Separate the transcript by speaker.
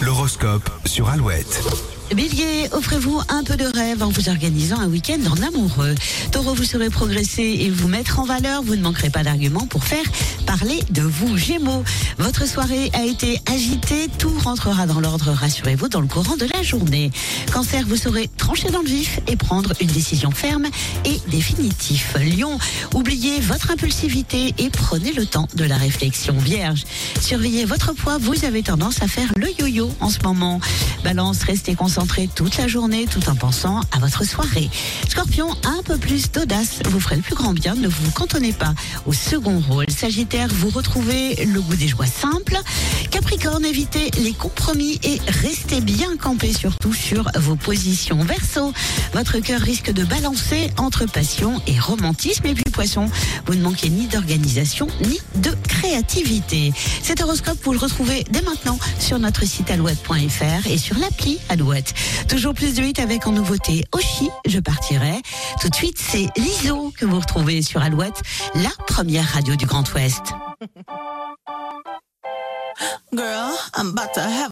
Speaker 1: L'horoscope sur Alouette.
Speaker 2: Bélier, offrez-vous un peu de rêve en vous organisant un week-end en amoureux. Taureau, vous saurez progresser et vous mettre en valeur. Vous ne manquerez pas d'arguments pour faire parler de vous. Gémeaux, votre soirée a été agitée. Tout rentrera dans l'ordre, rassurez-vous, dans le courant de la journée. Cancer, vous saurez trancher dans le vif et prendre une décision ferme et définitive. Lion, oubliez votre impulsivité et prenez le temps de la réflexion. Vierge, surveillez votre poids. Vous avez tendance à faire le yo-yo en ce moment. Balance, restez concentré toute la journée tout en pensant à votre soirée. Scorpion, un peu plus d'audace vous ferez le plus grand bien. Ne vous cantonnez pas au second rôle. Sagittaire, vous retrouvez le goût des joies simples. Capricorne, évitez les compromis et restez bien campé surtout sur vos positions. Verseau, votre cœur risque de balancer entre passion et romantisme. Vous ne manquez ni d'organisation ni de créativité. Cet horoscope, vous le retrouvez dès maintenant sur notre site alouette.fr et sur l'appli Alouette. Toujours plus de 8 avec en nouveauté Oshi, je partirai. Tout de suite, c'est l'ISO que vous retrouvez sur Alouette, la première radio du Grand Ouest.
Speaker 3: Girl, I'm about to have